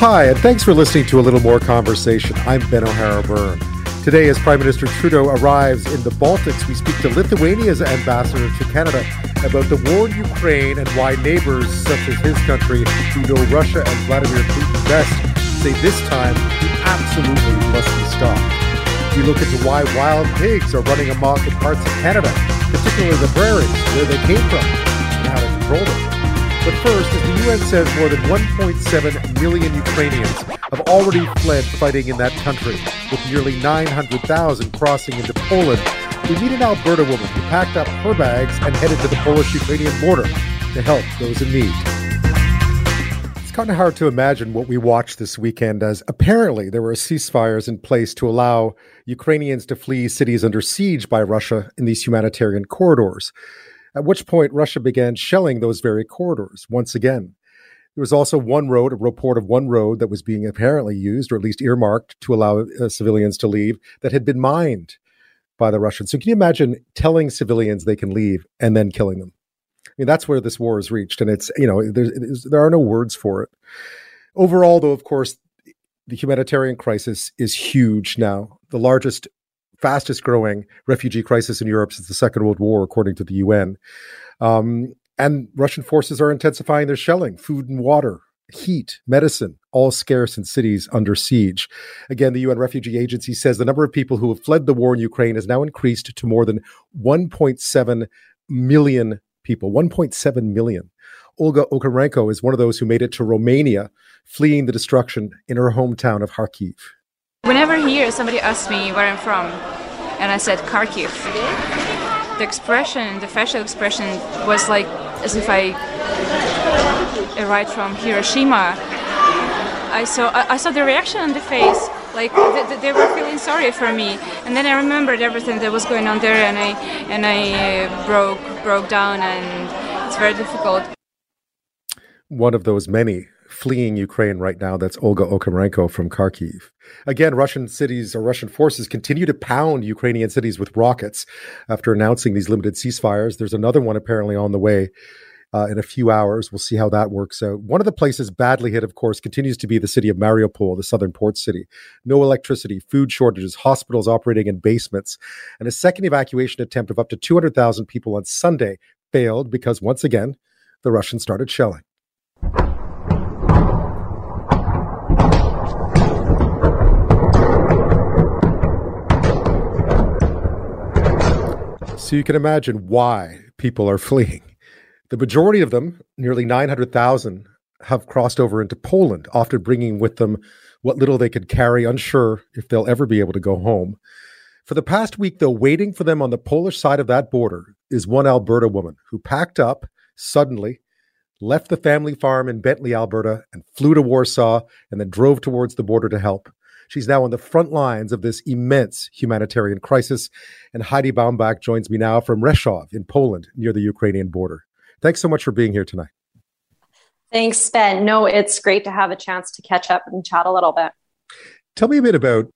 Hi, and thanks for listening to a little more conversation. I'm Ben O'Hara Byrne. Today, as Prime Minister Trudeau arrives in the Baltics, we speak to Lithuania's ambassador to Canada about the war in Ukraine and why neighbors such as his country, who know Russia and Vladimir Putin best, say this time he absolutely must be stopped. We look into why wild pigs are running amok in parts of Canada, particularly the prairies, where they came from, and how to control them. But first, as the UN says, more than 1.7 million Ukrainians have already fled fighting in that country, with nearly 900,000 crossing into Poland. We meet an Alberta woman who packed up her bags and headed to the Polish Ukrainian border to help those in need. It's kind of hard to imagine what we watched this weekend as apparently there were ceasefires in place to allow Ukrainians to flee cities under siege by Russia in these humanitarian corridors at which point Russia began shelling those very corridors once again. There was also one road, a report of one road that was being apparently used, or at least earmarked, to allow uh, civilians to leave that had been mined by the Russians. So, can you imagine telling civilians they can leave and then killing them? I mean, that's where this war has reached, and it's you know there are no words for it. Overall, though, of course, the humanitarian crisis is huge now, the largest fastest growing refugee crisis in Europe since the Second World War, according to the UN. Um, and Russian forces are intensifying their shelling, food and water, heat, medicine, all scarce in cities under siege. Again, the UN Refugee Agency says the number of people who have fled the war in Ukraine has now increased to more than 1.7 million people. 1.7 million. Olga Okarenko is one of those who made it to Romania, fleeing the destruction in her hometown of Kharkiv. Whenever here somebody asks me where I'm from, and I said Kharkiv, the expression, the facial expression was like as if I arrived from Hiroshima. I saw I, saw the reaction on the face, like they, they, were feeling sorry for me. And then I remembered everything that was going on there, and I and I uh, broke broke down, and it's very difficult. One of those many fleeing Ukraine right now. That's Olga Okarenko from Kharkiv. Again, Russian cities or Russian forces continue to pound Ukrainian cities with rockets after announcing these limited ceasefires. There's another one apparently on the way. Uh, in a few hours. We'll see how that works out. One of the places badly hit, of course, continues to be the city of Mariupol, the southern port city. No electricity, food shortages, hospitals operating in basements, and a second evacuation attempt of up to 200,000 people on Sunday failed because, once again, the Russians started shelling. So you can imagine why people are fleeing. The majority of them, nearly 900,000, have crossed over into Poland, often bringing with them what little they could carry, unsure if they'll ever be able to go home. For the past week, though, waiting for them on the Polish side of that border is one Alberta woman who packed up suddenly, left the family farm in Bentley, Alberta, and flew to Warsaw and then drove towards the border to help. She's now on the front lines of this immense humanitarian crisis. And Heidi Baumbach joins me now from Rzeszów in Poland, near the Ukrainian border. Thanks so much for being here tonight. Thanks, Ben. No, it's great to have a chance to catch up and chat a little bit. Tell me a bit about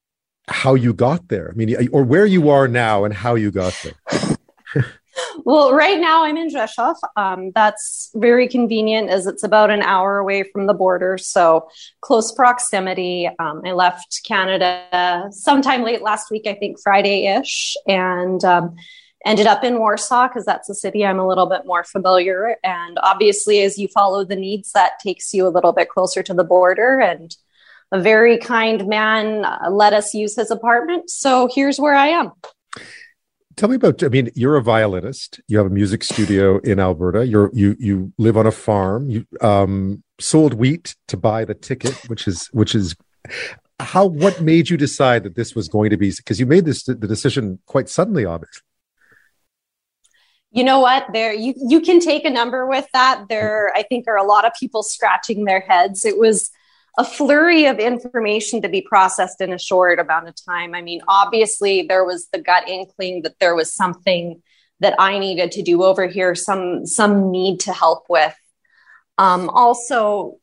how you got there. I mean, or where you are now and how you got there. well, right now I'm in Rzeszów. Um, that's very convenient as it's about an hour away from the border. So close proximity. Um, I left Canada sometime late last week, I think Friday ish, and um, ended up in Warsaw because that's a city I'm a little bit more familiar. And obviously, as you follow the needs, that takes you a little bit closer to the border. And a very kind man uh, let us use his apartment. So here's where I am. Tell me about. I mean, you're a violinist. You have a music studio in Alberta. You're you you live on a farm. You um, sold wheat to buy the ticket, which is which is how. What made you decide that this was going to be? Because you made this the decision quite suddenly, obviously. You know what? There you you can take a number with that. There, I think, are a lot of people scratching their heads. It was a flurry of information to be processed in a short amount of time. I mean, obviously, there was the gut inkling that there was something that I needed to do over here, some some need to help with. Um, also,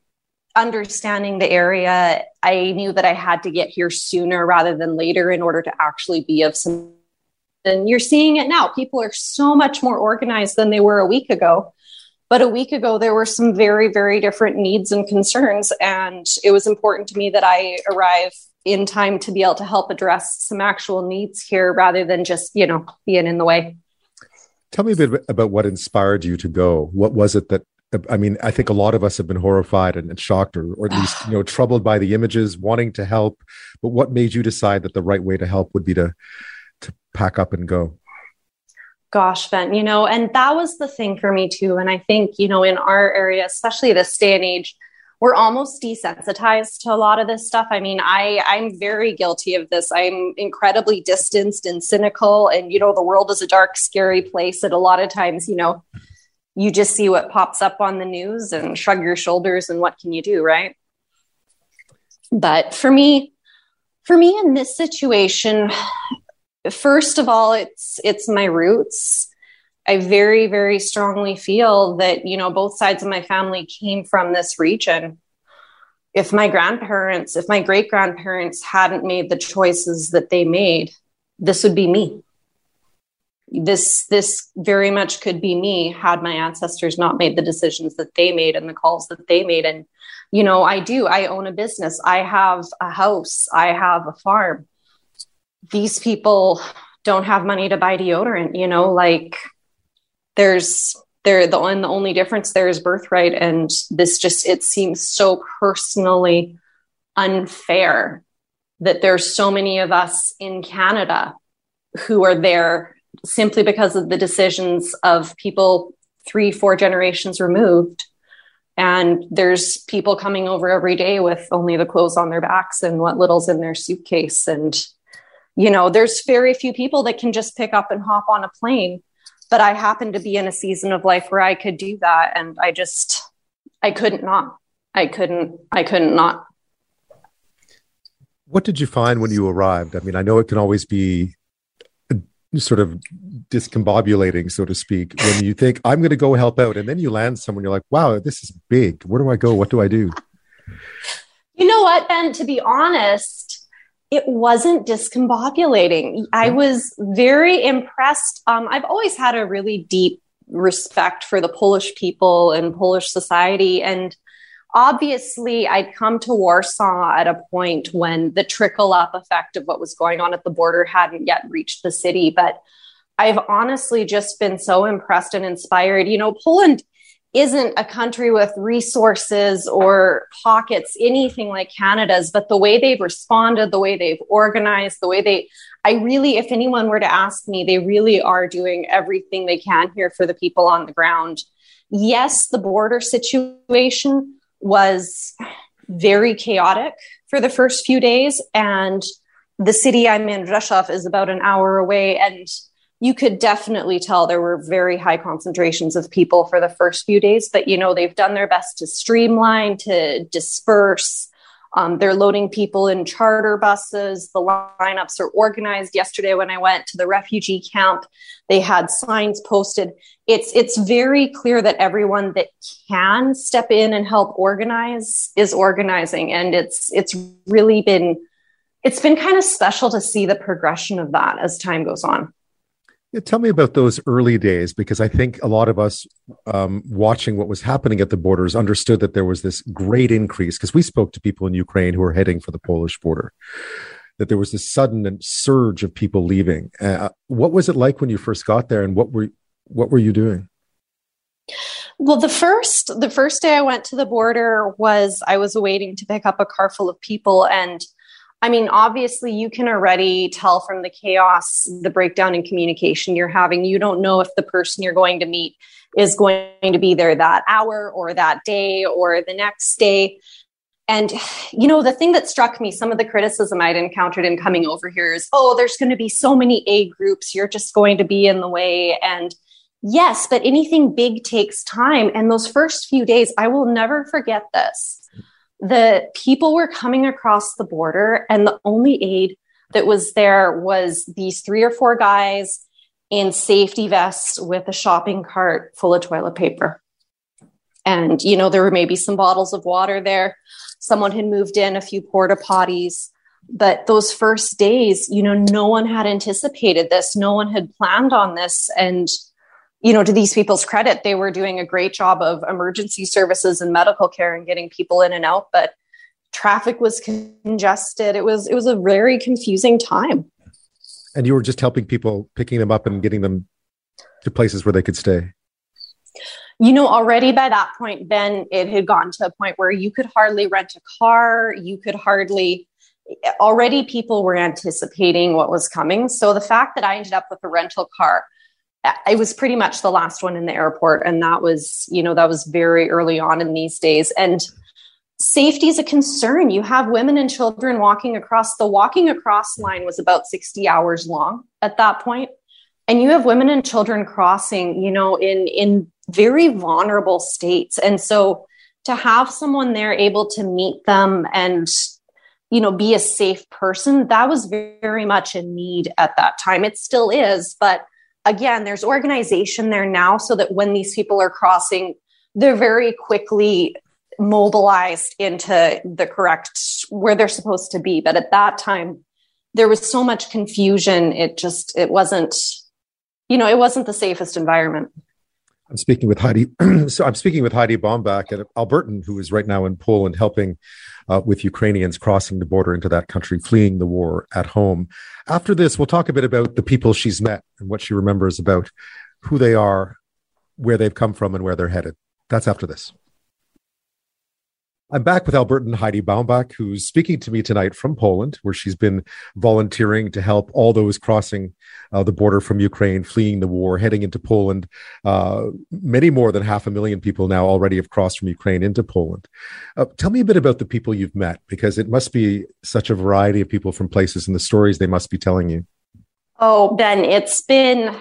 understanding the area, I knew that I had to get here sooner rather than later in order to actually be of some. And you're seeing it now. People are so much more organized than they were a week ago. But a week ago, there were some very, very different needs and concerns. And it was important to me that I arrive in time to be able to help address some actual needs here rather than just, you know, being in the way. Tell me a bit about what inspired you to go. What was it that I mean, I think a lot of us have been horrified and, and shocked, or, or, at least you know troubled by the images, wanting to help. But what made you decide that the right way to help would be to to pack up and go? Gosh, Ben, you know, and that was the thing for me too. And I think you know, in our area, especially this day and age, we're almost desensitized to a lot of this stuff. I mean, I I'm very guilty of this. I'm incredibly distanced and cynical, and you know, the world is a dark, scary place. That a lot of times, you know you just see what pops up on the news and shrug your shoulders and what can you do, right? But for me, for me in this situation, first of all, it's it's my roots. I very, very strongly feel that, you know, both sides of my family came from this region. If my grandparents, if my great grandparents hadn't made the choices that they made, this would be me. This this very much could be me had my ancestors not made the decisions that they made and the calls that they made. And you know i do. I own a business. I have a house. I have a farm these people don't have money to buy deodorant you know like there's there the and the only difference there is birthright and this just it seems so personally unfair that there's so many of us in canada who are there simply because of the decisions of people three, four generations removed. And there's people coming over every day with only the clothes on their backs and what little's in their suitcase. And, you know, there's very few people that can just pick up and hop on a plane. But I happened to be in a season of life where I could do that. And I just, I couldn't not. I couldn't, I couldn't not. What did you find when you arrived? I mean, I know it can always be uh, sort of discombobulating, so to speak, when you think, I'm going to go help out. And then you land somewhere, you're like, wow, this is big. Where do I go? What do I do? You know what, Ben? To be honest, it wasn't discombobulating. I was very impressed. Um, I've always had a really deep respect for the Polish people and Polish society. And obviously I'd come to Warsaw at a point when the trickle up effect of what was going on at the border hadn't yet reached the city. But I've honestly just been so impressed and inspired. You know, Poland isn't a country with resources or pockets, anything like Canada's, but the way they've responded, the way they've organized, the way they, I really, if anyone were to ask me, they really are doing everything they can here for the people on the ground. Yes, the border situation was very chaotic for the first few days. And the city I'm in, Rzeszów, is about an hour away. And you could definitely tell there were very high concentrations of people for the first few days. But, you know, they've done their best to streamline, to disperse, um, they're loading people in charter buses. The lineups are organized. Yesterday, when I went to the refugee camp, they had signs posted. It's it's very clear that everyone that can step in and help organize is organizing, and it's it's really been it's been kind of special to see the progression of that as time goes on. Yeah, tell me about those early days because I think a lot of us um, watching what was happening at the borders understood that there was this great increase because we spoke to people in Ukraine who were heading for the Polish border. That there was this sudden surge of people leaving. Uh, what was it like when you first got there, and what were what were you doing? Well, the first the first day I went to the border was I was waiting to pick up a car full of people, and I mean, obviously, you can already tell from the chaos, the breakdown in communication you're having. You don't know if the person you're going to meet is going to be there that hour or that day or the next day. And, you know, the thing that struck me, some of the criticism I'd encountered in coming over here is, oh, there's going to be so many A groups. You're just going to be in the way. And yes, but anything big takes time. And those first few days, I will never forget this the people were coming across the border, and the only aid that was there was these three or four guys in safety vests with a shopping cart full of toilet paper. And, you know, there were maybe some bottles of water there. Someone had moved in a few porta potties. But those first days, you know, no one had anticipated this. No one had planned on this. And you know, to these people's credit, they were doing a great job of emergency services and medical care and getting people in and out, but traffic was congested. It was it was a very confusing time. And you were just helping people, picking them up and getting them to places where they could stay. You know, already by that point, Ben, it had gotten to a point where you could hardly rent a car. You could hardly already people were anticipating what was coming. So the fact that I ended up with a rental car I was pretty much the last one in the airport. And that was, you know, that was very early on in these days. And safety is a concern. You have women and children walking across the walking across line was about 60 hours long at that point. And you have women and children crossing, you know, in in very vulnerable states. And so to have someone there able to meet them and you know be a safe person that was very much in need at that time it still is but again, there's organization there now so that when these people are crossing, they're very quickly mobilized into the correct where they're supposed to be. But at that time, there was so much confusion. It just, it wasn't, you know, it wasn't the safest environment. I'm speaking with Heidi. so I'm speaking with Heidi Baumbach at Albertan, who is right now in Poland helping uh, with Ukrainians crossing the border into that country, fleeing the war at home. After this, we'll talk a bit about the people she's met and what she remembers about who they are, where they've come from, and where they're headed. That's after this. I'm back with Albertan Heidi Baumbach, who's speaking to me tonight from Poland, where she's been volunteering to help all those crossing uh, the border from Ukraine, fleeing the war, heading into Poland. Uh, many more than half a million people now already have crossed from Ukraine into Poland. Uh, tell me a bit about the people you've met, because it must be such a variety of people from places and the stories they must be telling you. Oh, Ben, it's been,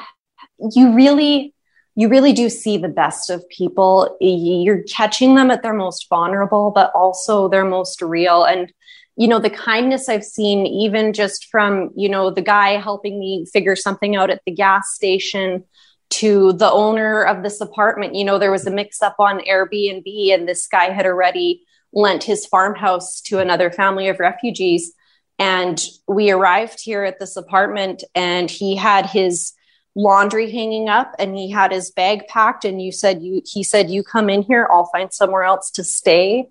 you really you really do see the best of people. You're catching them at their most vulnerable, but also their most real. And, you know, the kindness I've seen, even just from, you know, the guy helping me figure something out at the gas station to the owner of this apartment. You know, there was a mix up on Airbnb, and this guy had already lent his farmhouse to another family of refugees. And we arrived here at this apartment, and he had his laundry hanging up and he had his bag packed and you said you he said you come in here i'll find somewhere else to stay.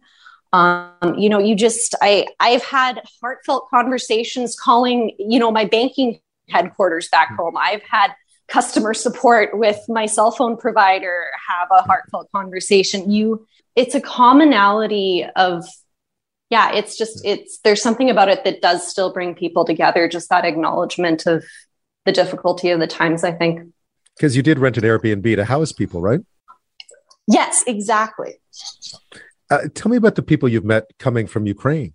Um, you know you just i i've had heartfelt conversations calling you know my banking headquarters back home. I've had customer support with my cell phone provider have a heartfelt conversation. You it's a commonality of yeah it's just it's there's something about it that does still bring people together just that acknowledgement of the difficulty of the times, I think. Because you did rent an Airbnb to house people, right? Yes, exactly. Uh, tell me about the people you've met coming from Ukraine.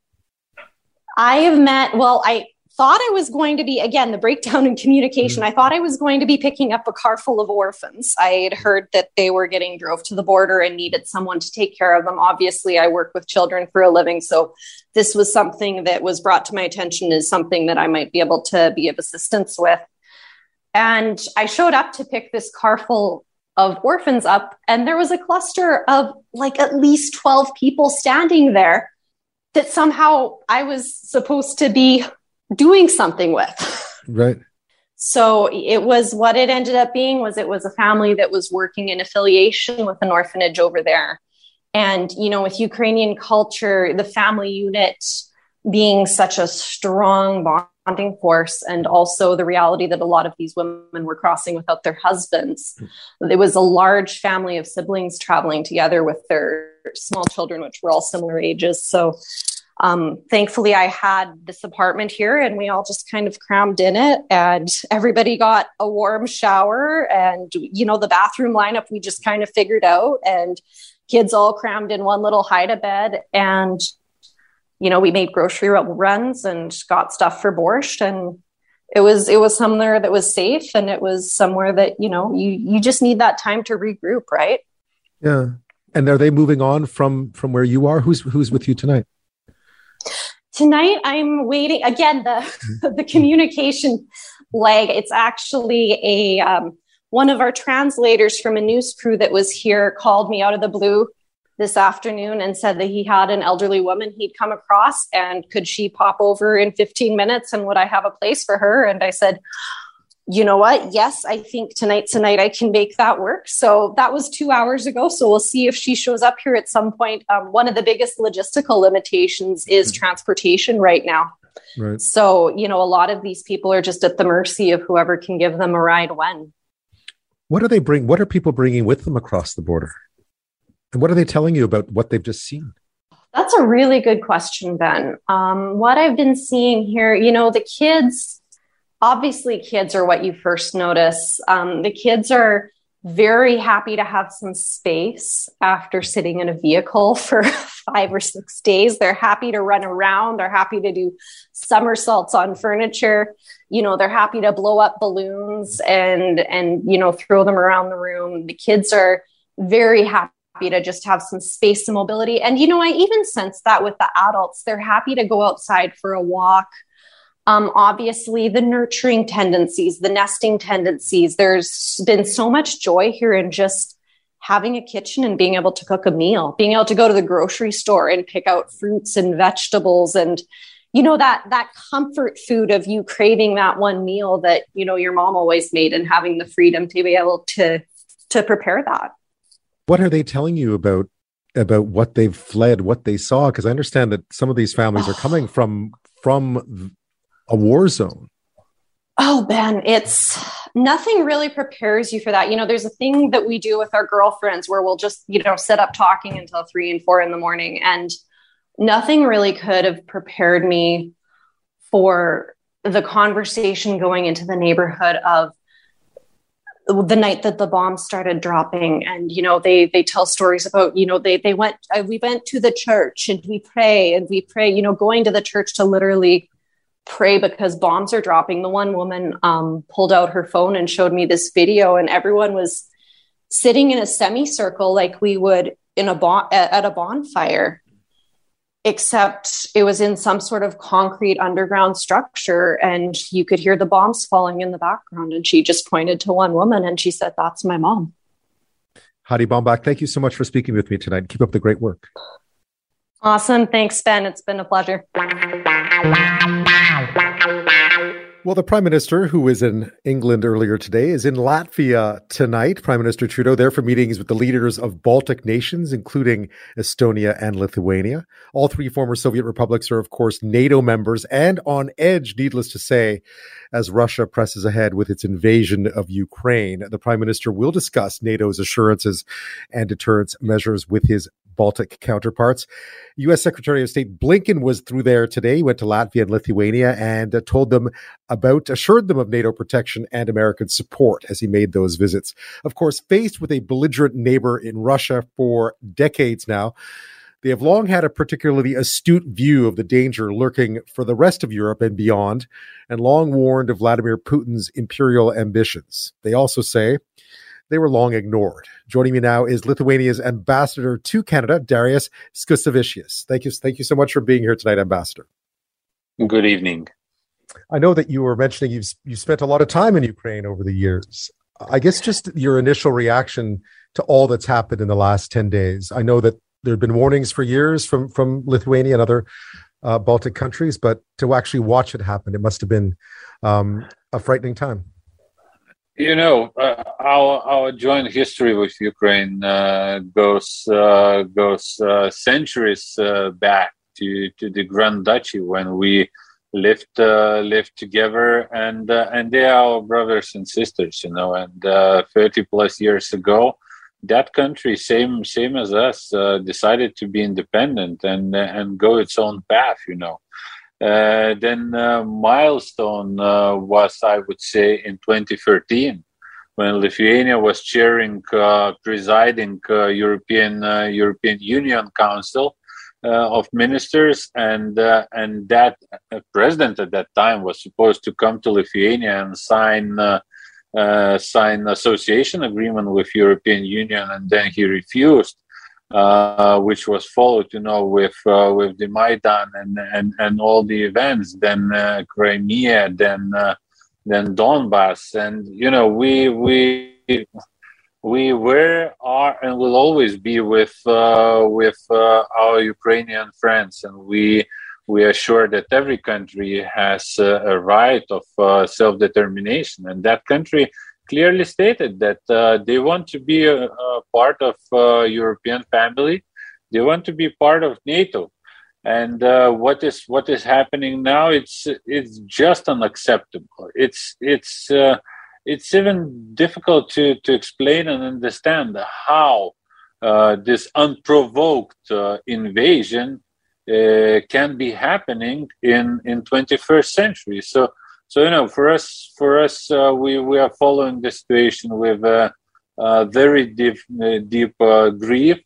I have met, well, I thought I was going to be, again, the breakdown in communication. Mm. I thought I was going to be picking up a car full of orphans. I had heard that they were getting drove to the border and needed someone to take care of them. Obviously, I work with children for a living. So this was something that was brought to my attention as something that I might be able to be of assistance with. And I showed up to pick this car full of orphans up, and there was a cluster of like at least 12 people standing there that somehow I was supposed to be doing something with. Right. So it was what it ended up being was it was a family that was working in affiliation with an orphanage over there. And you know, with Ukrainian culture, the family unit being such a strong bond bonding force and also the reality that a lot of these women were crossing without their husbands. It was a large family of siblings traveling together with their small children, which were all similar ages. So um, thankfully, I had this apartment here and we all just kind of crammed in it and everybody got a warm shower and, you know, the bathroom lineup we just kind of figured out and kids all crammed in one little hide a bed and you know, we made grocery runs and got stuff for borscht and it was it was somewhere that was safe and it was somewhere that, you know, you you just need that time to regroup, right? Yeah. And are they moving on from from where you are? Who's who's with you tonight? Tonight I'm waiting again the the communication lag. It's actually a um, one of our translators from a news crew that was here called me out of the blue this afternoon and said that he had an elderly woman he'd come across and could she pop over in 15 minutes and would I have a place for her? And I said, you know what? Yes, I think tonight's a night I can make that work. So that was two hours ago. So we'll see if she shows up here at some point. Um, one of the biggest logistical limitations is mm-hmm. transportation right now. Right. So, you know, a lot of these people are just at the mercy of whoever can give them a ride when. What do they bring? What are people bringing with them across the border? And what are they telling you about what they've just seen? That's a really good question, Ben. Um, what I've been seeing here, you know, the kids obviously kids are what you first notice. Um, the kids are very happy to have some space after sitting in a vehicle for five or six days. They're happy to run around. They're happy to do somersaults on furniture. You know, they're happy to blow up balloons and and you know throw them around the room. The kids are very happy to just have some space and mobility. And you know, I even sense that with the adults. They're happy to go outside for a walk um, obviously, the nurturing tendencies, the nesting tendencies. There's been so much joy here in just having a kitchen and being able to cook a meal, being able to go to the grocery store and pick out fruits and vegetables and you know that that comfort food of you craving that one meal that you know your mom always made and having the freedom to be able to to prepare that what are they telling you about about what they've fled what they saw because i understand that some of these families are coming from from a war zone? Oh, Ben, it's nothing really prepares you for that. You know, there's a thing that we do with our girlfriends where we'll just, you know, sit up talking until three and four in the morning. And nothing really could have prepared me for the conversation going into the neighborhood of the night that the bombs started dropping and you know they they tell stories about you know they they went uh, we went to the church and we pray and we pray you know going to the church to literally pray because bombs are dropping. The one woman um, pulled out her phone and showed me this video, and everyone was sitting in a semicircle like we would in a at a bonfire, except it was in some sort of concrete underground structure, and you could hear the bombs falling in the background. And she just pointed to one woman, and she said, "That's my mom." Heidi Baumbach, thank you so much for speaking with me tonight. Keep up the great work. Awesome. Thanks, Ben. It's been a pleasure. Well, the Prime Minister, who was in England earlier today, is in Latvia tonight. Prime Minister Trudeau there for meetings with the leaders of Baltic nations, including Estonia and Lithuania. All three former Soviet republics are, of course, NATO members and on edge, needless to say, as Russia presses ahead with its invasion of Ukraine. The Prime Minister will discuss NATO's assurances and deterrence measures with his Baltic counterparts. U.S. Secretary of State Blinken was through there today. He went to Latvia and Lithuania and uh, told them about, assured them of NATO protection and American support as he made those visits. Of course, faced with a belligerent neighbor in Russia for decades now, they have long had a particularly astute view of the danger lurking for the rest of Europe and beyond, and long warned of Vladimir Putin's imperial ambitions. They also say they were long ignored. Joining me now is Lithuania's ambassador to Canada, Darius Skusevičius. Thank you, thank you so much for being here tonight, Ambassador. Good evening. I know that you were mentioning you've you spent a lot of time in Ukraine over the years. I guess just your initial reaction to all that's happened in the last ten days. I know that there have been warnings for years from from Lithuania and other uh, Baltic countries, but to actually watch it happen, it must have been um, a frightening time. You know, uh, our our joint history with Ukraine uh, goes uh, goes uh, centuries uh, back to, to the Grand Duchy when we lived uh, lived together, and and they are our brothers and sisters. You know, and thirty plus years ago, that country, same same as us, decided to be independent and and go its own path. You know, uh, then uh, milestone uh, was, I would say, in 2013 when Lithuania was chairing, uh, presiding uh, European European Union Council of Ministers, and and that president at that time was supposed to come to Lithuania and sign. sign association agreement with European Union, and then he refused. Uh, which was followed, you know, with uh, with the Maidan and and, and all the events, then uh, Crimea, then uh, then Donbass, and you know, we we we were are and will always be with uh, with our Ukrainian friends, and we we are sure that every country has uh, a right of uh, self-determination, and that country clearly stated that uh, they want to be a, a part of uh, European family. They want to be part of NATO. And uh, what is what is happening now? It's it's just unacceptable. It's it's uh, it's even difficult to to explain and understand how uh, this unprovoked uh, invasion can be happening in in 21st century. So so you know, for us, for us, uh, we we are following the situation with uh, uh, very deep uh, deep uh, grief,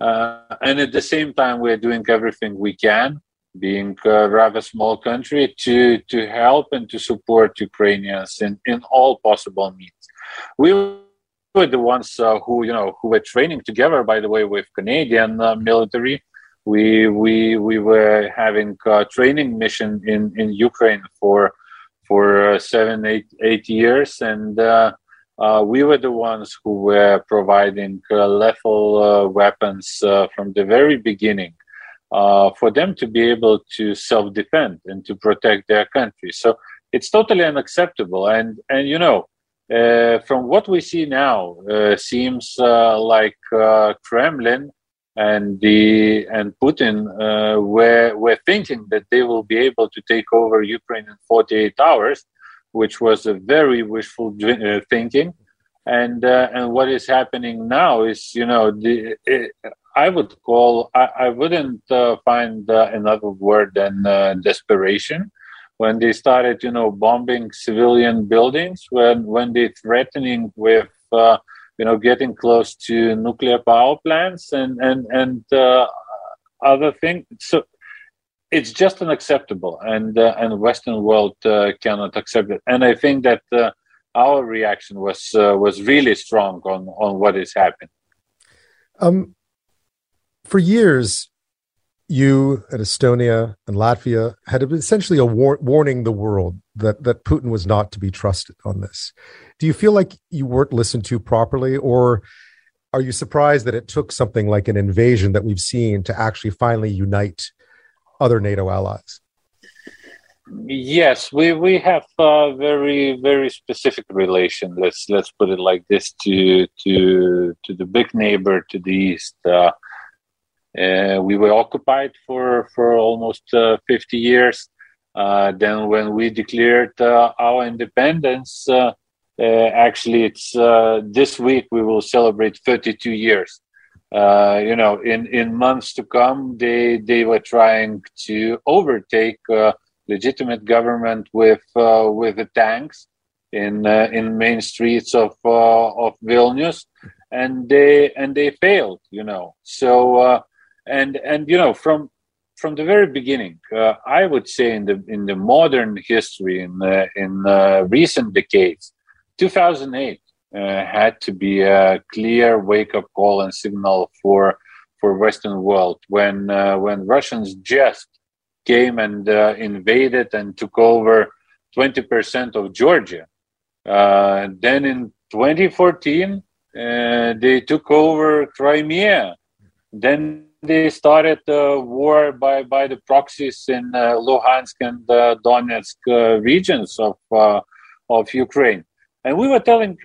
uh, and at the same time, we are doing everything we can, being a rather small country, to to help and to support Ukrainians in in all possible means. We were the ones who you know who were training together, by the way, with Canadian military. We we we were having a training mission in in Ukraine for for uh, seven, eight, eight years, and uh, uh, we were the ones who were providing lethal weapons from the very beginning for them to be able to self-defend and to protect their country. So it's totally unacceptable, and and you know. Uh, from what we see now, uh, seems uh, like Kremlin and the and Putin uh, were were thinking that they will be able to take over Ukraine in 48 hours, which was a very wishful uh, thinking. And uh, and what is happening now is, you know, the it, I would call I, I wouldn't uh, find uh, another word than uh, desperation. When they started, you know, bombing civilian buildings, when when they threatening with you know getting close to nuclear power plants and and and uh, other things so it's just unacceptable and uh, and western world uh, cannot accept it. And i think that uh, our reaction was uh, was really strong on on what is happening. Um for years you and Estonia and Latvia had essentially a war- warning the world that that Putin was not to be trusted on this. Do you feel like you weren't listened to properly, or are you surprised that it took something like an invasion that we've seen to actually finally unite other NATO allies? Yes, we we have a very very specific relation. Let's let's put it like this to to to the big neighbor to the east. Uh, uh, we were occupied for for almost uh, 50 years. Uh, then, when we declared uh, our independence, uh, uh, actually, it's this week we will celebrate 32 years. you know, in in months to come, they they were trying to overtake legitimate government with with the tanks in in main streets of of Vilnius, and they and they failed. You know, so and and you know from from the very beginning, uh, I would say in the in the modern history in in recent decades, 2008 uh, had to be a clear wake up call and signal for for Western world when uh, when Russians just came and uh, invaded and took over 20% of Georgia. then in 2014, they took over Crimea. Then they started the war by, by the proxies in uh, Luhansk and uh, Donetsk uh, regions of, uh, of Ukraine. And we were telling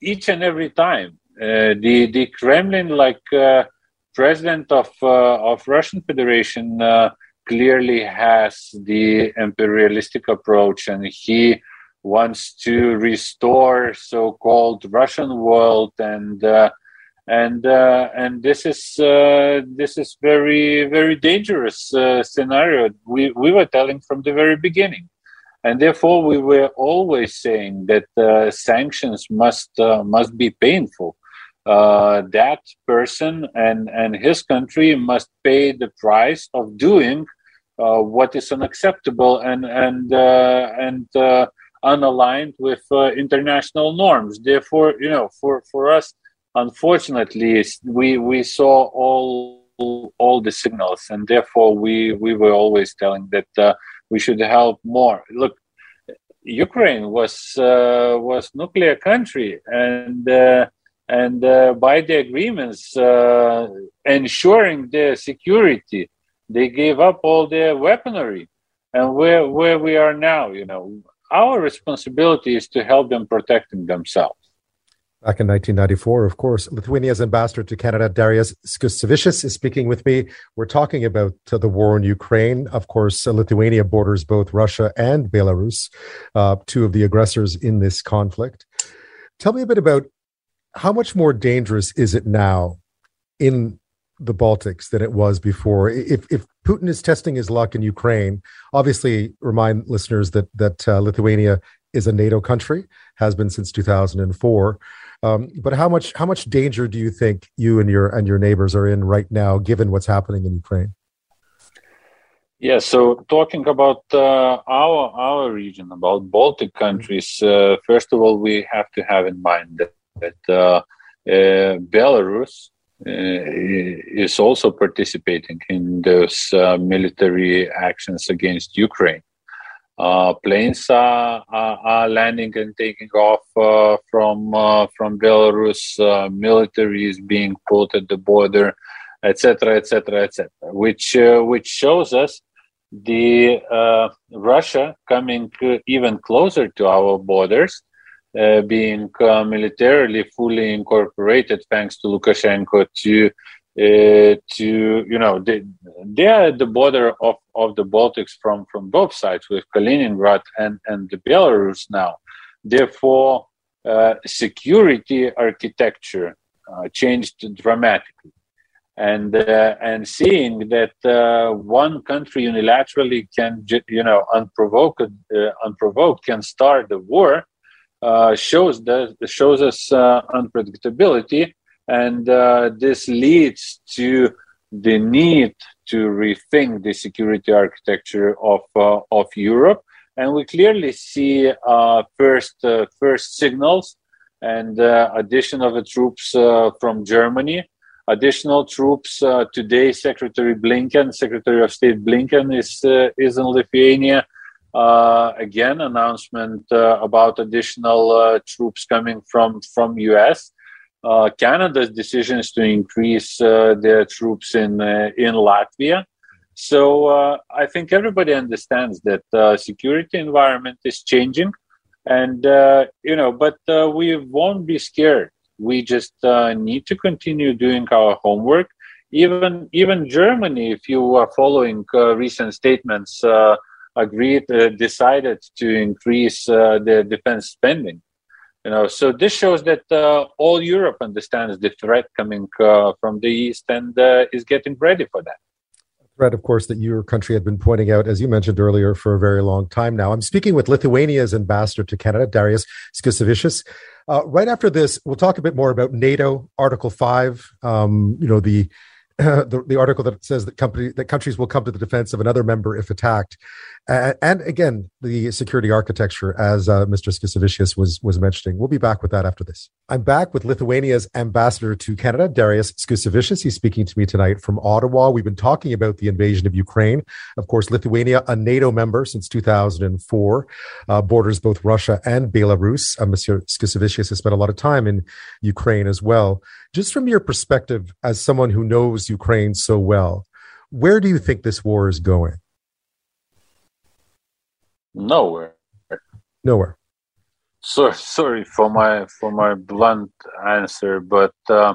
each and every time uh, the, the Kremlin, like uh, president of, of Russian Federation, clearly has the imperialistic approach and he wants to restore so-called Russian world and and uh, and this is uh, this is very very dangerous uh, scenario. We we were telling from the very beginning. And therefore we were always saying that uh, sanctions must uh, must be painful. Uh, that person and and his country must pay the price of doing what is unacceptable and and and unaligned with international norms. Therefore you know for for us unfortunately, we we saw all all the signals, and therefore we we were always telling that uh, we should help more. Look, Ukraine was uh, was nuclear country, and uh, and uh, by the agreements uh, ensuring their security, they gave up all their weaponry. And where, where we are now, you know, our responsibility is to help them protecting themselves. Back in 1994, of course, Lithuania's ambassador to Canada, Darius Skusevičius, is speaking with me. We're talking about uh, the war in Ukraine. Of course, uh, Lithuania borders both Russia and Belarus, uh, two of the aggressors in this conflict. Tell me a bit about how much more dangerous is it now in the Baltics than it was before. If if Putin is testing his luck in Ukraine, obviously remind listeners that that uh, Lithuania is a NATO country, has been since 2004. Um, but how much how much danger do you think you and your and your neighbors are in right now, given what's happening in Ukraine? Yeah, so talking about uh, our our region, about Baltic countries, uh, first of all, we have to have in mind that, that uh, uh Belarus uh, is also participating in those uh, military actions against Ukraine. Uh, planes are, are, are, landing and taking off uh, from uh, from Belarus. Uh, military is being put at the border, etc., etc., etc. Which uh, which shows us the uh, Russia coming even closer to our borders, being militarily fully incorporated thanks to Lukashenko to uh, to you know they, they are at the border of, of the Baltics from from both sides with Kaliningrad and and the Belarus now. Therefore, uh, security architecture uh, changed dramatically, and uh, and seeing that uh, one country unilaterally can you know unprovoked unprovoked can start the war shows that shows us unpredictability and uh, this leads to the need to rethink the security architecture of, uh, of Europe. And we clearly see uh, first, uh, first signals and uh, addition of the troops uh, from Germany. Additional troops today. Secretary Blinken, Secretary of State Blinken, is is in Lithuania. again, announcement about additional troops coming from from US uh, Canada's decisions to increase uh, their troops in uh, in Latvia. So uh, I think everybody understands that uh, security environment is changing, and you know, but we won't be scared. We just need to continue doing our homework. Even even Germany, if you are following recent statements, agreed decided to increase their defense spending. You know, so this shows that uh, all Europe understands the threat coming uh, from the east and uh, is getting ready for that. Threat, of course, that your country had been pointing out, as you mentioned earlier, for a very long time now. I'm speaking with Lithuania's ambassador to Canada, Darius Skusevičius. Uh, right after this, we'll talk a bit more about NATO, Article Five. Um, you know the the, the article that says that company that countries will come to the defense of another member if attacked, uh, and again the security architecture, as uh, Mr. Skusevičius was was mentioning. We'll be back with that after this. I'm back with Lithuania's ambassador to Canada, Darius Skusevičius. He's speaking to me tonight from Ottawa. We've been talking about the invasion of Ukraine. Of course, Lithuania, a NATO member since 2004, uh, borders both Russia and Belarus. Uh, Mr. Skusevičius has spent a lot of time in Ukraine as well. Just from your perspective, as someone who knows Ukraine so well, where do you think this war is going? Nowhere. Nowhere. So, sorry for my for my blunt answer, but uh,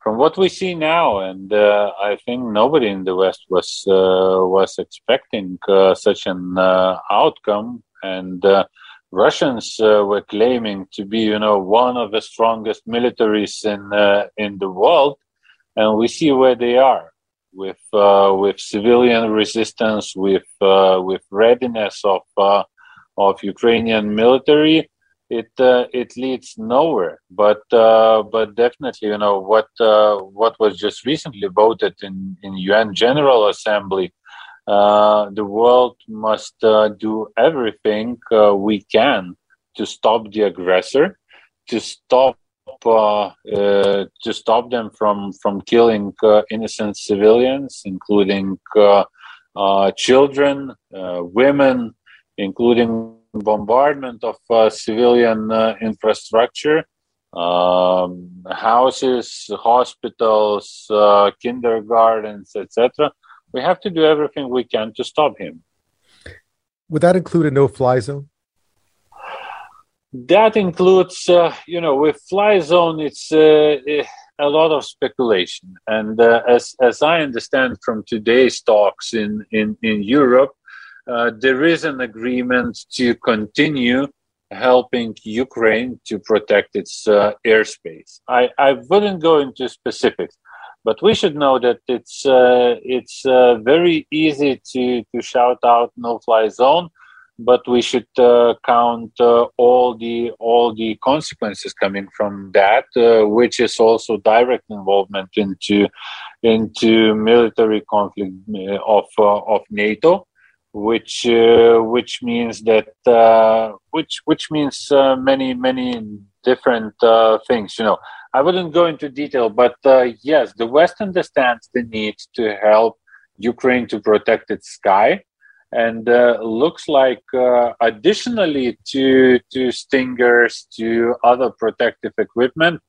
from what we see now, and uh, I think nobody in the West was uh, was expecting uh, such an uh, outcome, and uh, Russians were claiming to be, you know, one of the strongest militaries in in the world, and we see where they are with uh, with civilian resistance, with uh, with readiness of uh, of Ukrainian military, it uh, it leads nowhere. But uh, but definitely, you know what uh, what was just recently voted in in UN General Assembly. the world must do everything we can to stop the aggressor, to stop uh, uh, to stop them from from killing uh, innocent civilians, including children, women, including bombardment of civilian infrastructure, um, houses, hospitals, kindergartens, etc. we have to do everything we can to stop him. Would that include a no-fly zone? That includes, uh, you know, with fly zone, it's uh, a lot of speculation. And uh, as as I understand from today's talks in in in Europe, uh, there is an agreement to continue helping Ukraine to protect its uh, airspace. I, I wouldn't go into specifics, but we should know that it's uh, it's very easy to to shout out no-fly zone, but we should uh, count uh, all the all the consequences coming from that, uh, which is also direct involvement into into military conflict of of NATO which uh, which means that uh, which which means uh, many many different uh, things. You know, I wouldn't go into detail, but uh, yes, the West understands the need to help Ukraine to protect its sky, and uh, looks like uh, additionally to to stingers to other protective equipment.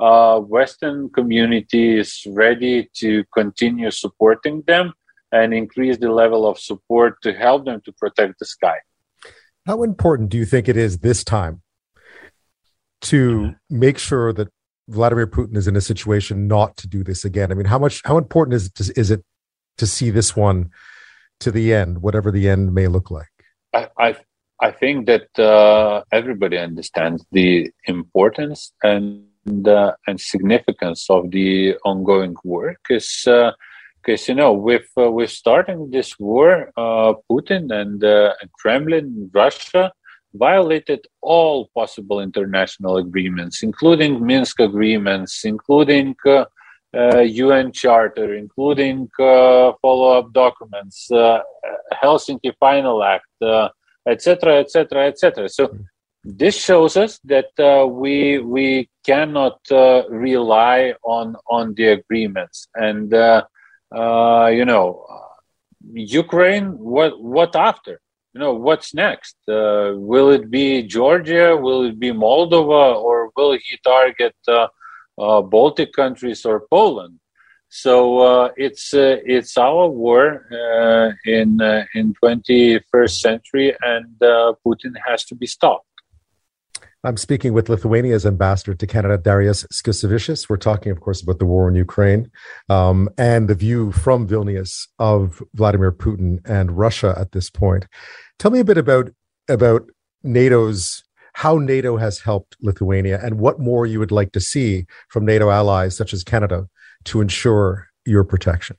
Uh, Western community is ready to continue supporting them and increase the level of support to help them to protect the sky. How important do you think it is this time to mm-hmm. make sure that Vladimir Putin is in a situation not to do this again? I mean, how much how important is it to, is it to see this one to the end, whatever the end may look like? I I, I think that uh, everybody understands the importance and uh, and significance of the ongoing work. Is uh, because you know with uh, with starting this war, uh, Putin and uh, Kremlin, Russia violated all possible international agreements, including Minsk agreements, including UN uh, Charter, including uh, follow-up documents, uh, Helsinki Final Act, etc., etc., etc. So this shows us that uh, we we cannot uh, rely on on the agreements and uh, uh, you know, Ukraine, what what after? You know, what's next? Uh, will it be Georgia? Will it be Moldova? Or will he target Baltic countries or Poland? So uh, it's uh, it's our war in in 21st century, and Putin has to be stopped. I'm speaking with Lithuania's ambassador to Canada, Darius Skusevičius. We're talking, of course, about the war in Ukraine um, and the view from Vilnius of Vladimir Putin and Russia at this point. Tell me a bit about about NATO's how NATO has helped Lithuania and what more you would like to see from NATO allies such as Canada to ensure your protection.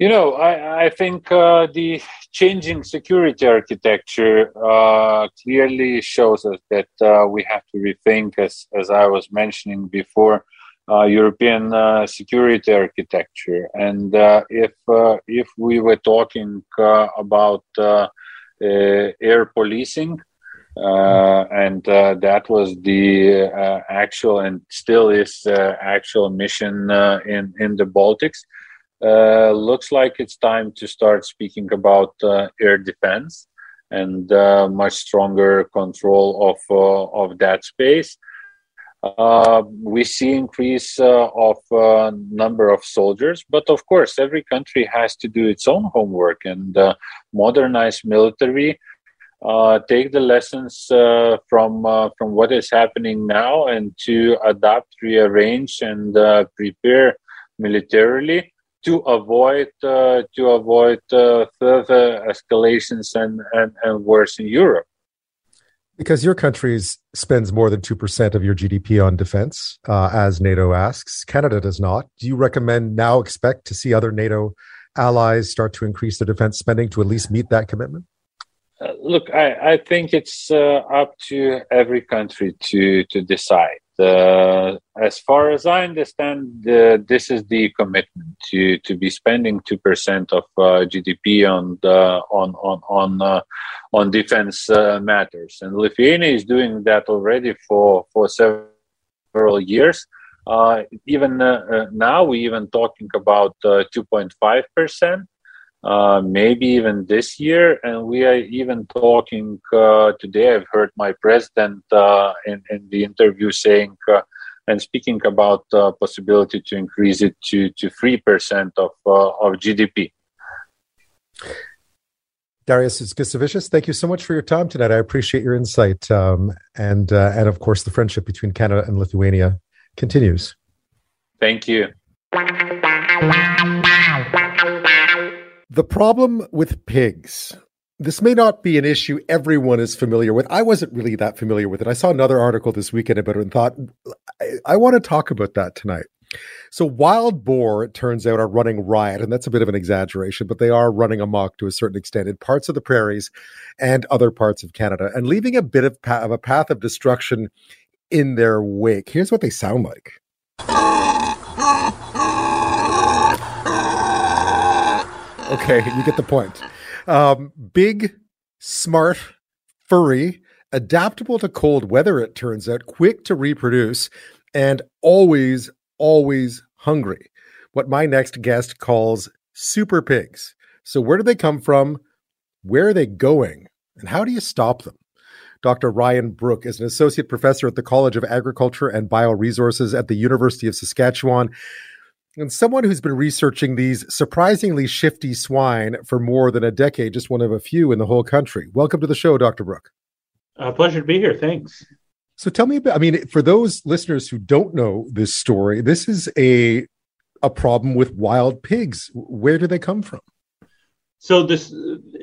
You know, I, I think uh, the changing security architecture uh, clearly shows us that uh, we have to rethink, as, as I was mentioning before, uh, European uh, security architecture. And uh, if if we were talking about air policing, and that was the actual and still is actual mission in in the Baltics uh, looks like it's time to start speaking about uh, air defense and uh, much stronger control of uh, of that space. Uh, we see increase uh, of number of soldiers, but of course, every country has to do its own homework and modernize military. Take the lessons from from what is happening now and to adapt, rearrange, and prepare militarily to avoid uh, to avoid uh, further escalations and, and, and worse in Europe. Because your country spends more than 2% of your GDP on defense, uh, as NATO asks. Canada does not. Do you recommend now expect to see other NATO allies start to increase their defense spending to at least meet that commitment? Uh, look, I, I think it's uh, up to every country to, to decide. Uh, as far as I understand, this is the commitment to, to be spending two percent of uh, GDP on the, on on on uh, on defense matters, and Lithuania is doing that already for for several years. Even now, we even talking about two point five percent. Uh, maybe even this year. And we are even talking uh, today. I've heard my president uh, in, in the interview saying uh, and speaking about uh, possibility to increase it to to three percent of uh, of GDP. Darius Skusevičius, thank you so much for your time tonight. I appreciate your insight, um, and uh, and of course the friendship between Canada and Lithuania continues. Thank you. The problem with pigs. This may not be an issue everyone is familiar with. I wasn't really that familiar with it. I saw another article this weekend about it and thought, I, I want to talk about that tonight. So wild boar, it turns out, are running riot, and that's a bit of an exaggeration, but they are running amok to a certain extent in parts of the prairies and other parts of Canada, and leaving a bit of, pa- of a path of destruction in their wake. Here's what they sound like. Okay, you get the point. Um, big, smart, furry, adaptable to cold weather, it turns out, quick to reproduce, and always, always hungry. What my next guest calls super pigs. So, where do they come from? Where are they going? And how do you stop them? Dr. Ryan Brook is an associate professor at the College of Agriculture and Bioresources at the University of Saskatchewan and someone who's been researching these surprisingly shifty swine for more than a decade, just one of a few in the whole country. Welcome to the show, Dr. Brook. A pleasure to be here. Thanks. So tell me about, I mean, for those listeners who don't know this story, this is a a problem with wild pigs. Where do they come from? So this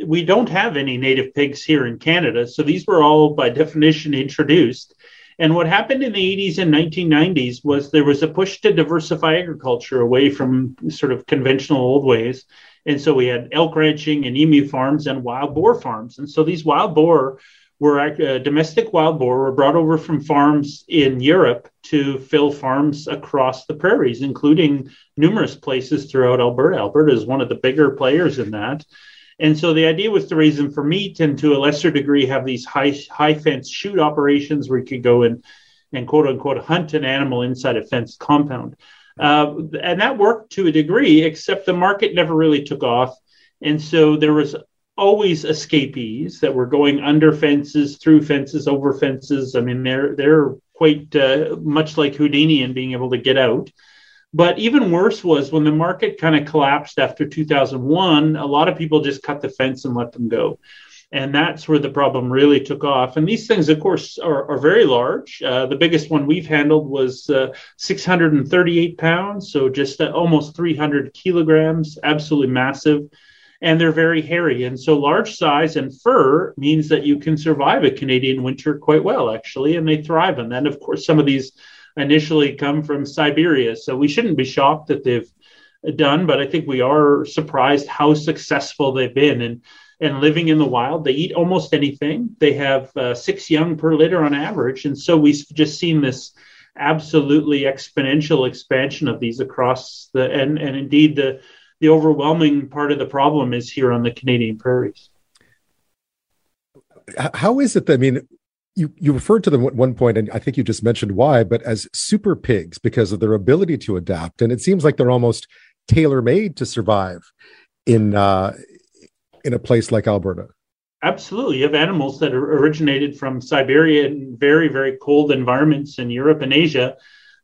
we don't have any native pigs here in Canada. So these were all by definition introduced. And what happened in the 80s and 1990s was there was a push to diversify agriculture away from sort of conventional old ways. And so we had elk ranching and emu farms and wild boar farms. And so these wild boar were uh, domestic wild boar were brought over from farms in Europe to fill farms across the prairies, including numerous places throughout Alberta. Alberta is one of the bigger players in that. And so the idea was to raise them for meat and to a lesser degree have these high high fence shoot operations where you could go and and quote unquote hunt an animal inside a fenced compound. Uh, and that worked to a degree, except the market never really took off. And so there was always escapees that were going under fences, through fences, over fences. I mean, they're they're quite uh, much like Houdini and being able to get out. But even worse was when the market kind of collapsed after 2001, a lot of people just cut the fence and let them go. And that's where the problem really took off. And these things, of course, are, are very large. Uh, the biggest one we've handled was uh, 638 pounds, so just uh, almost 300 kilograms, absolutely massive. And they're very hairy. And so large size and fur means that you can survive a Canadian winter quite well, actually, and they thrive. And then, of course, some of these initially come from Siberia. So we shouldn't be shocked that they've done, but I think we are surprised how successful they've been and and living in the wild. They eat almost anything. They have uh, six young per litter on average, and so we've just seen this absolutely exponential expansion of these across the and and indeed the the overwhelming part of the problem is here on the Canadian prairies. How is it that I mean you you referred to them at one point, and I think you just mentioned why, but as super pigs because of their ability to adapt, and it seems like they're almost tailor made to survive in uh, in a place like Alberta. Absolutely, you have animals that are originated from Siberia and very very cold environments in Europe and Asia.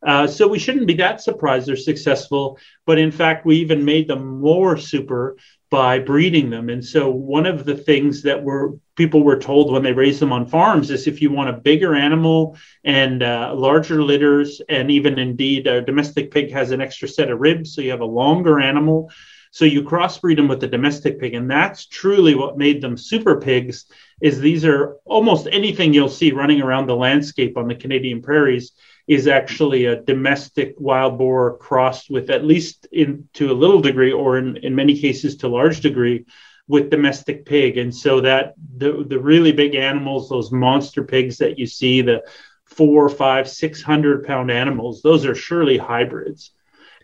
Uh, so we shouldn't be that surprised they're successful. But in fact, we even made them more super by breeding them. And so one of the things that were people were told when they raised them on farms is if you want a bigger animal and uh, larger litters, and even indeed a domestic pig has an extra set of ribs, so you have a longer animal. So you crossbreed them with the domestic pig, and that's truly what made them super pigs. Is these are almost anything you'll see running around the landscape on the Canadian prairies is actually a domestic wild boar crossed with at least in to a little degree or in, in many cases to large degree with domestic pig. And so that the the really big animals those monster pigs that you see the four five six hundred pound animals those are surely hybrids.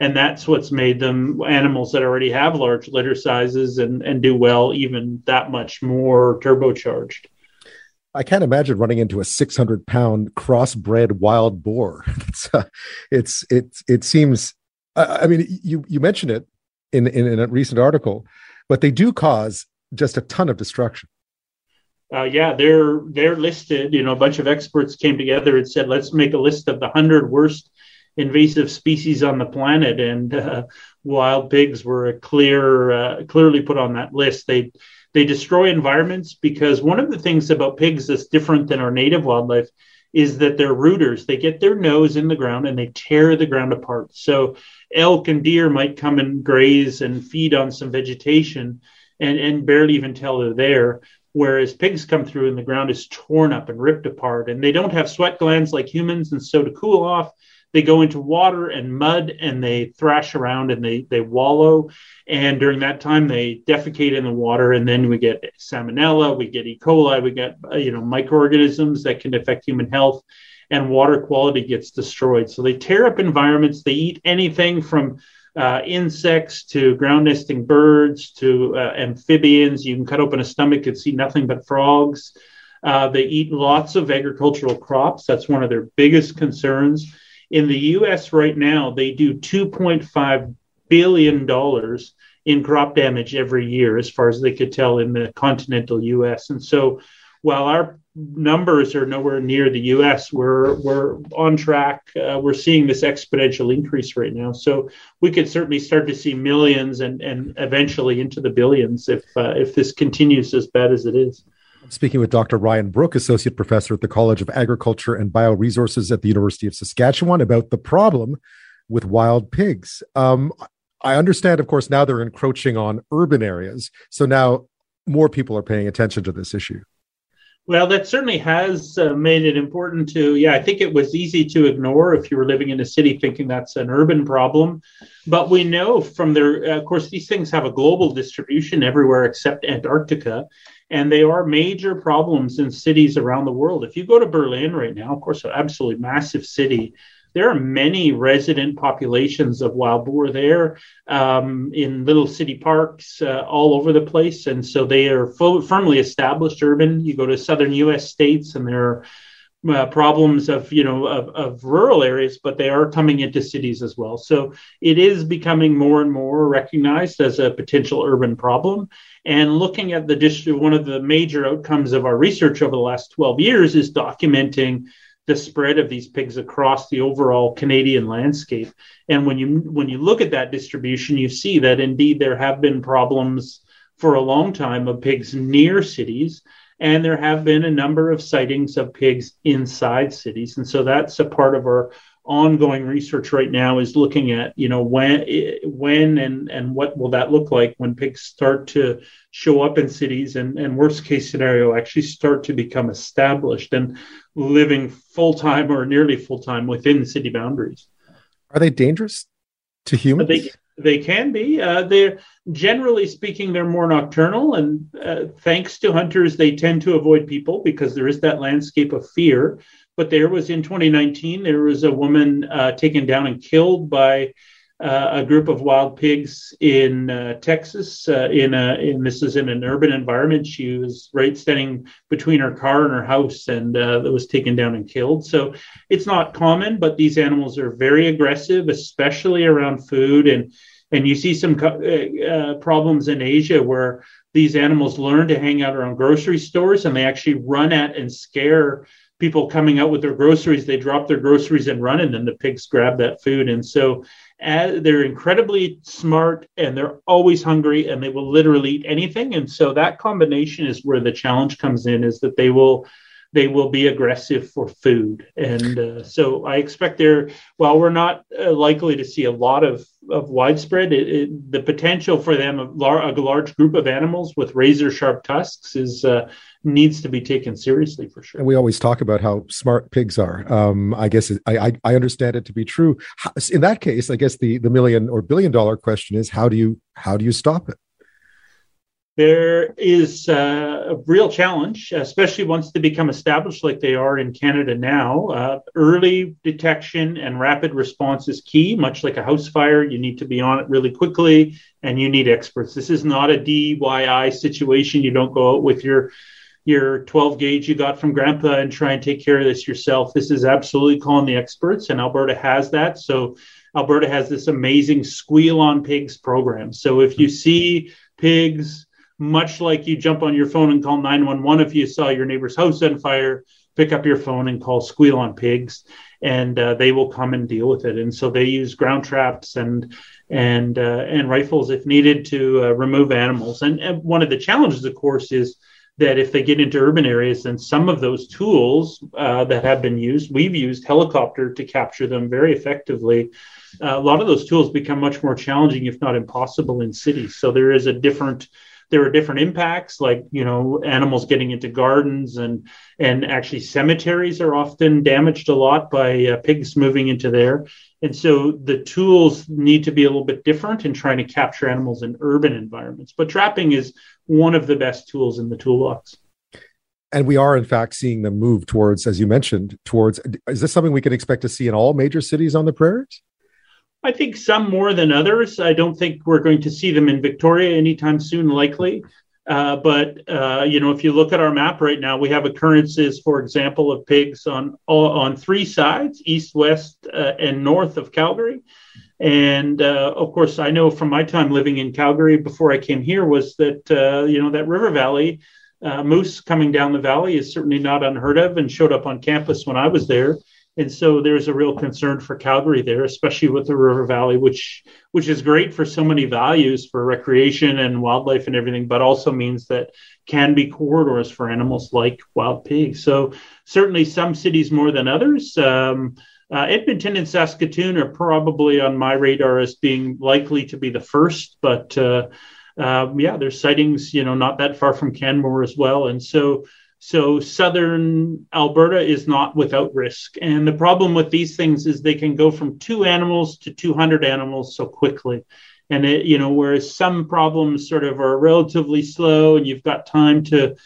And that's what's made them animals that already have large litter sizes and and do well even that much more turbocharged I can't imagine running into a 600 pound crossbred wild boar. it's, uh, it's, it, it seems, I, mean, you, you mentioned it in, in, in, a recent article, but they do cause just a ton of destruction. Uh, yeah, they're they're listed. You know, a bunch of experts came together and said, let's make a list of the hundred worst invasive species on the planet, and uh, wild pigs were a clear, uh, clearly put on that list. They they destroy environments because one of the things about pigs that's different than our native wildlife is that they're rooters. They get their nose in the ground and they tear the ground apart. So elk and deer might come and graze and feed on some vegetation and, and barely even tell they're there. Whereas pigs come through and the ground is torn up and ripped apart, and they don't have sweat glands like humans. And so to cool off, they go into water and mud and they thrash around and they they wallow. And during that time they defecate in the water. And then we get salmonella we get e. coli we get uh, you know microorganisms that can affect human health and water quality gets destroyed. So they tear up environments. They eat anything from uh, insects to ground nesting birds to uh, amphibians. You can cut open a stomach and see nothing but frogs. Uh, they eat lots of agricultural crops. That's one of their biggest concerns in the US right now, they do $2.5 billion in crop damage every year, as far as they could tell in the continental US. And so while our numbers are nowhere near the US, we're, we're on track. Uh, we're seeing this exponential increase right now. So we could certainly start to see millions and, and eventually into the billions if, uh, if this continues as bad as it is. Speaking with Dr. Ryan Brook, Associate Professor at the College of Agriculture and Bioresources at the University of Saskatchewan, about the problem with wild pigs. Um, I understand, of course, now they're encroaching on urban areas. So now more people are paying attention to this issue. Well, that certainly has uh, made it important to, yeah, I think it was easy to ignore if you were living in a city thinking that's an urban problem. But we know from their, uh, of course, these things have a global distribution everywhere except Antarctica and they are major problems in cities around the world. If you go to Berlin right now, of course, an absolutely massive city, there are many resident populations of wild boar there um, in little city parks uh, all over the place. And so they are firmly established urban. You go to southern US states and there are uh, problems of you know of, of rural areas but they are coming into cities as well so it is becoming more and more recognized as a potential urban problem and looking at the district one of the major outcomes of our research over the last 12 years is documenting the spread of these pigs across the overall Canadian landscape. And when you when you look at that distribution, you see that indeed there have been problems for a long time of pigs near cities and there have been a number of sightings of pigs inside cities and so that's a part of our ongoing research right now is looking at you know when when and and what will that look like when pigs start to show up in cities and and worst case scenario actually start to become established and living full time or nearly full time within city boundaries are they dangerous to humans they, they can be. Uh, they're generally speaking, they're more nocturnal, and uh, thanks to hunters, they tend to avoid people because there is that landscape of fear. But there was in 2019, there was a woman uh, taken down and killed by uh, a group of wild pigs in uh, Texas. Uh, in a, in this is in an urban environment. She was right standing between her car and her house, and uh, was taken down and killed. So it's not common, but these animals are very aggressive, especially around food. And and you see some uh, problems in Asia where these animals learn to hang out around grocery stores, and they actually run at and scare people coming out with their groceries. They drop their groceries and run, and then the pigs grab that food. And so as, they're incredibly smart and they're always hungry and they will literally eat anything. And so that combination is where the challenge comes in is that they will they will be aggressive for food. And uh, so I expect there, while we're not uh, likely to see a lot of, of widespread, it, it, the potential for them, a, lar- a, large group of animals with razor sharp tusks, is uh, needs to be taken seriously for sure. And we always talk about how smart pigs are. Um, I guess I, I, I understand it to be true. In that case, I guess the the million or billion dollar question is how do you how do you stop it? There is uh, a real challenge, especially once they become established like they are in Canada now. Uh, early detection and rapid response is key, much like a house fire. You need to be on it really quickly and you need experts. This is not a DIY situation. You don't go out with your your 12 gauge you got from grandpa and try and take care of this yourself. This is absolutely calling the experts, and Alberta has that. So, Alberta has this amazing squeal on pigs program. So, if you see pigs, much like you jump on your phone and call 911 if you saw your neighbor's house on fire, pick up your phone and call squeal on pigs. and uh, they will come and deal with it. And so they use ground traps and and uh, and rifles if needed to uh, remove animals. And, and, one of the challenges, of course, is that if they get into urban areas, then some of those tools uh, that have been used, we've used helicopter to capture them very effectively. Uh, a lot of those tools become much more challenging, if not impossible, in cities. So there is a different there are different impacts like you know animals getting into gardens and and actually cemeteries are often damaged a lot by uh, pigs moving into there. And so the tools need to be a little bit different in trying to capture animals in urban environments but trapping is one of the best tools in the toolbox. And we are in fact seeing them move towards as you mentioned towards is this something we can expect to see in all major cities on the prairies I think some more than others. I don't think we're going to see them in Victoria anytime soon, likely. Uh, but uh, you know, if you look at our map right now, we have occurrences, for example, of pigs on on three sides: east, west, uh, and north of Calgary. And uh, of course, I know from my time living in Calgary before I came here was that uh, you know that river valley uh, moose coming down the valley is certainly not unheard of, and showed up on campus when I was there and so there's a real concern for Calgary there, especially with the River Valley, which which is great for so many values for recreation and wildlife and everything, but also means that can be corridors for animals like wild pigs. So certainly some cities more than others. Um, uh, Edmonton and Saskatoon are probably on my radar as being likely to be the first, but uh, uh, yeah, there's sightings, you know, not that far from Canmore as well, and so so southern Alberta is not without risk. And the problem with these things is they can go from two animals to 200 animals so quickly. And it, you know, whereas some problems sort of are relatively slow and you've got time to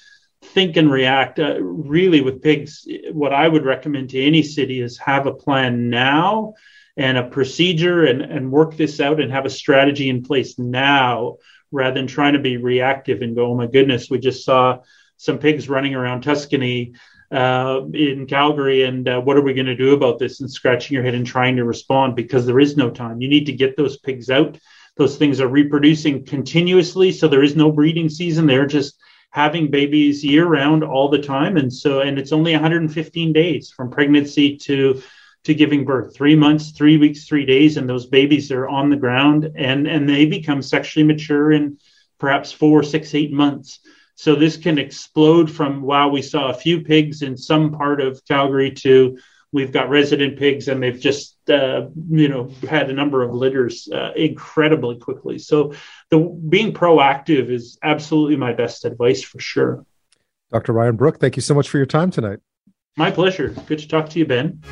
think and react. Uh, really, with pigs, what I would recommend to any city is have a plan now and a procedure and, and work this out and have a strategy in place now rather than trying to be reactive and go, oh my goodness, we just saw some pigs running around Tuscany uh, in Calgary, and uh, what are we going to do about this? And scratching your head and trying to respond because there is no time. You need to get those pigs out. Those things are reproducing continuously, so there is no breeding season. They're just having babies year round all the time, and so and it's only 115 days from pregnancy to to giving birth three months three weeks three days and those babies are on the ground and and they become sexually mature in perhaps four six eight months so this can explode from wow, we saw a few pigs in some part of Calgary to we've got resident pigs and they've just uh, you know had a number of litters uh, incredibly quickly. So the being proactive is absolutely my best advice for sure. Dr. Ryan Brook, thank you so much for your time tonight. My pleasure. Good to talk to you, Ben.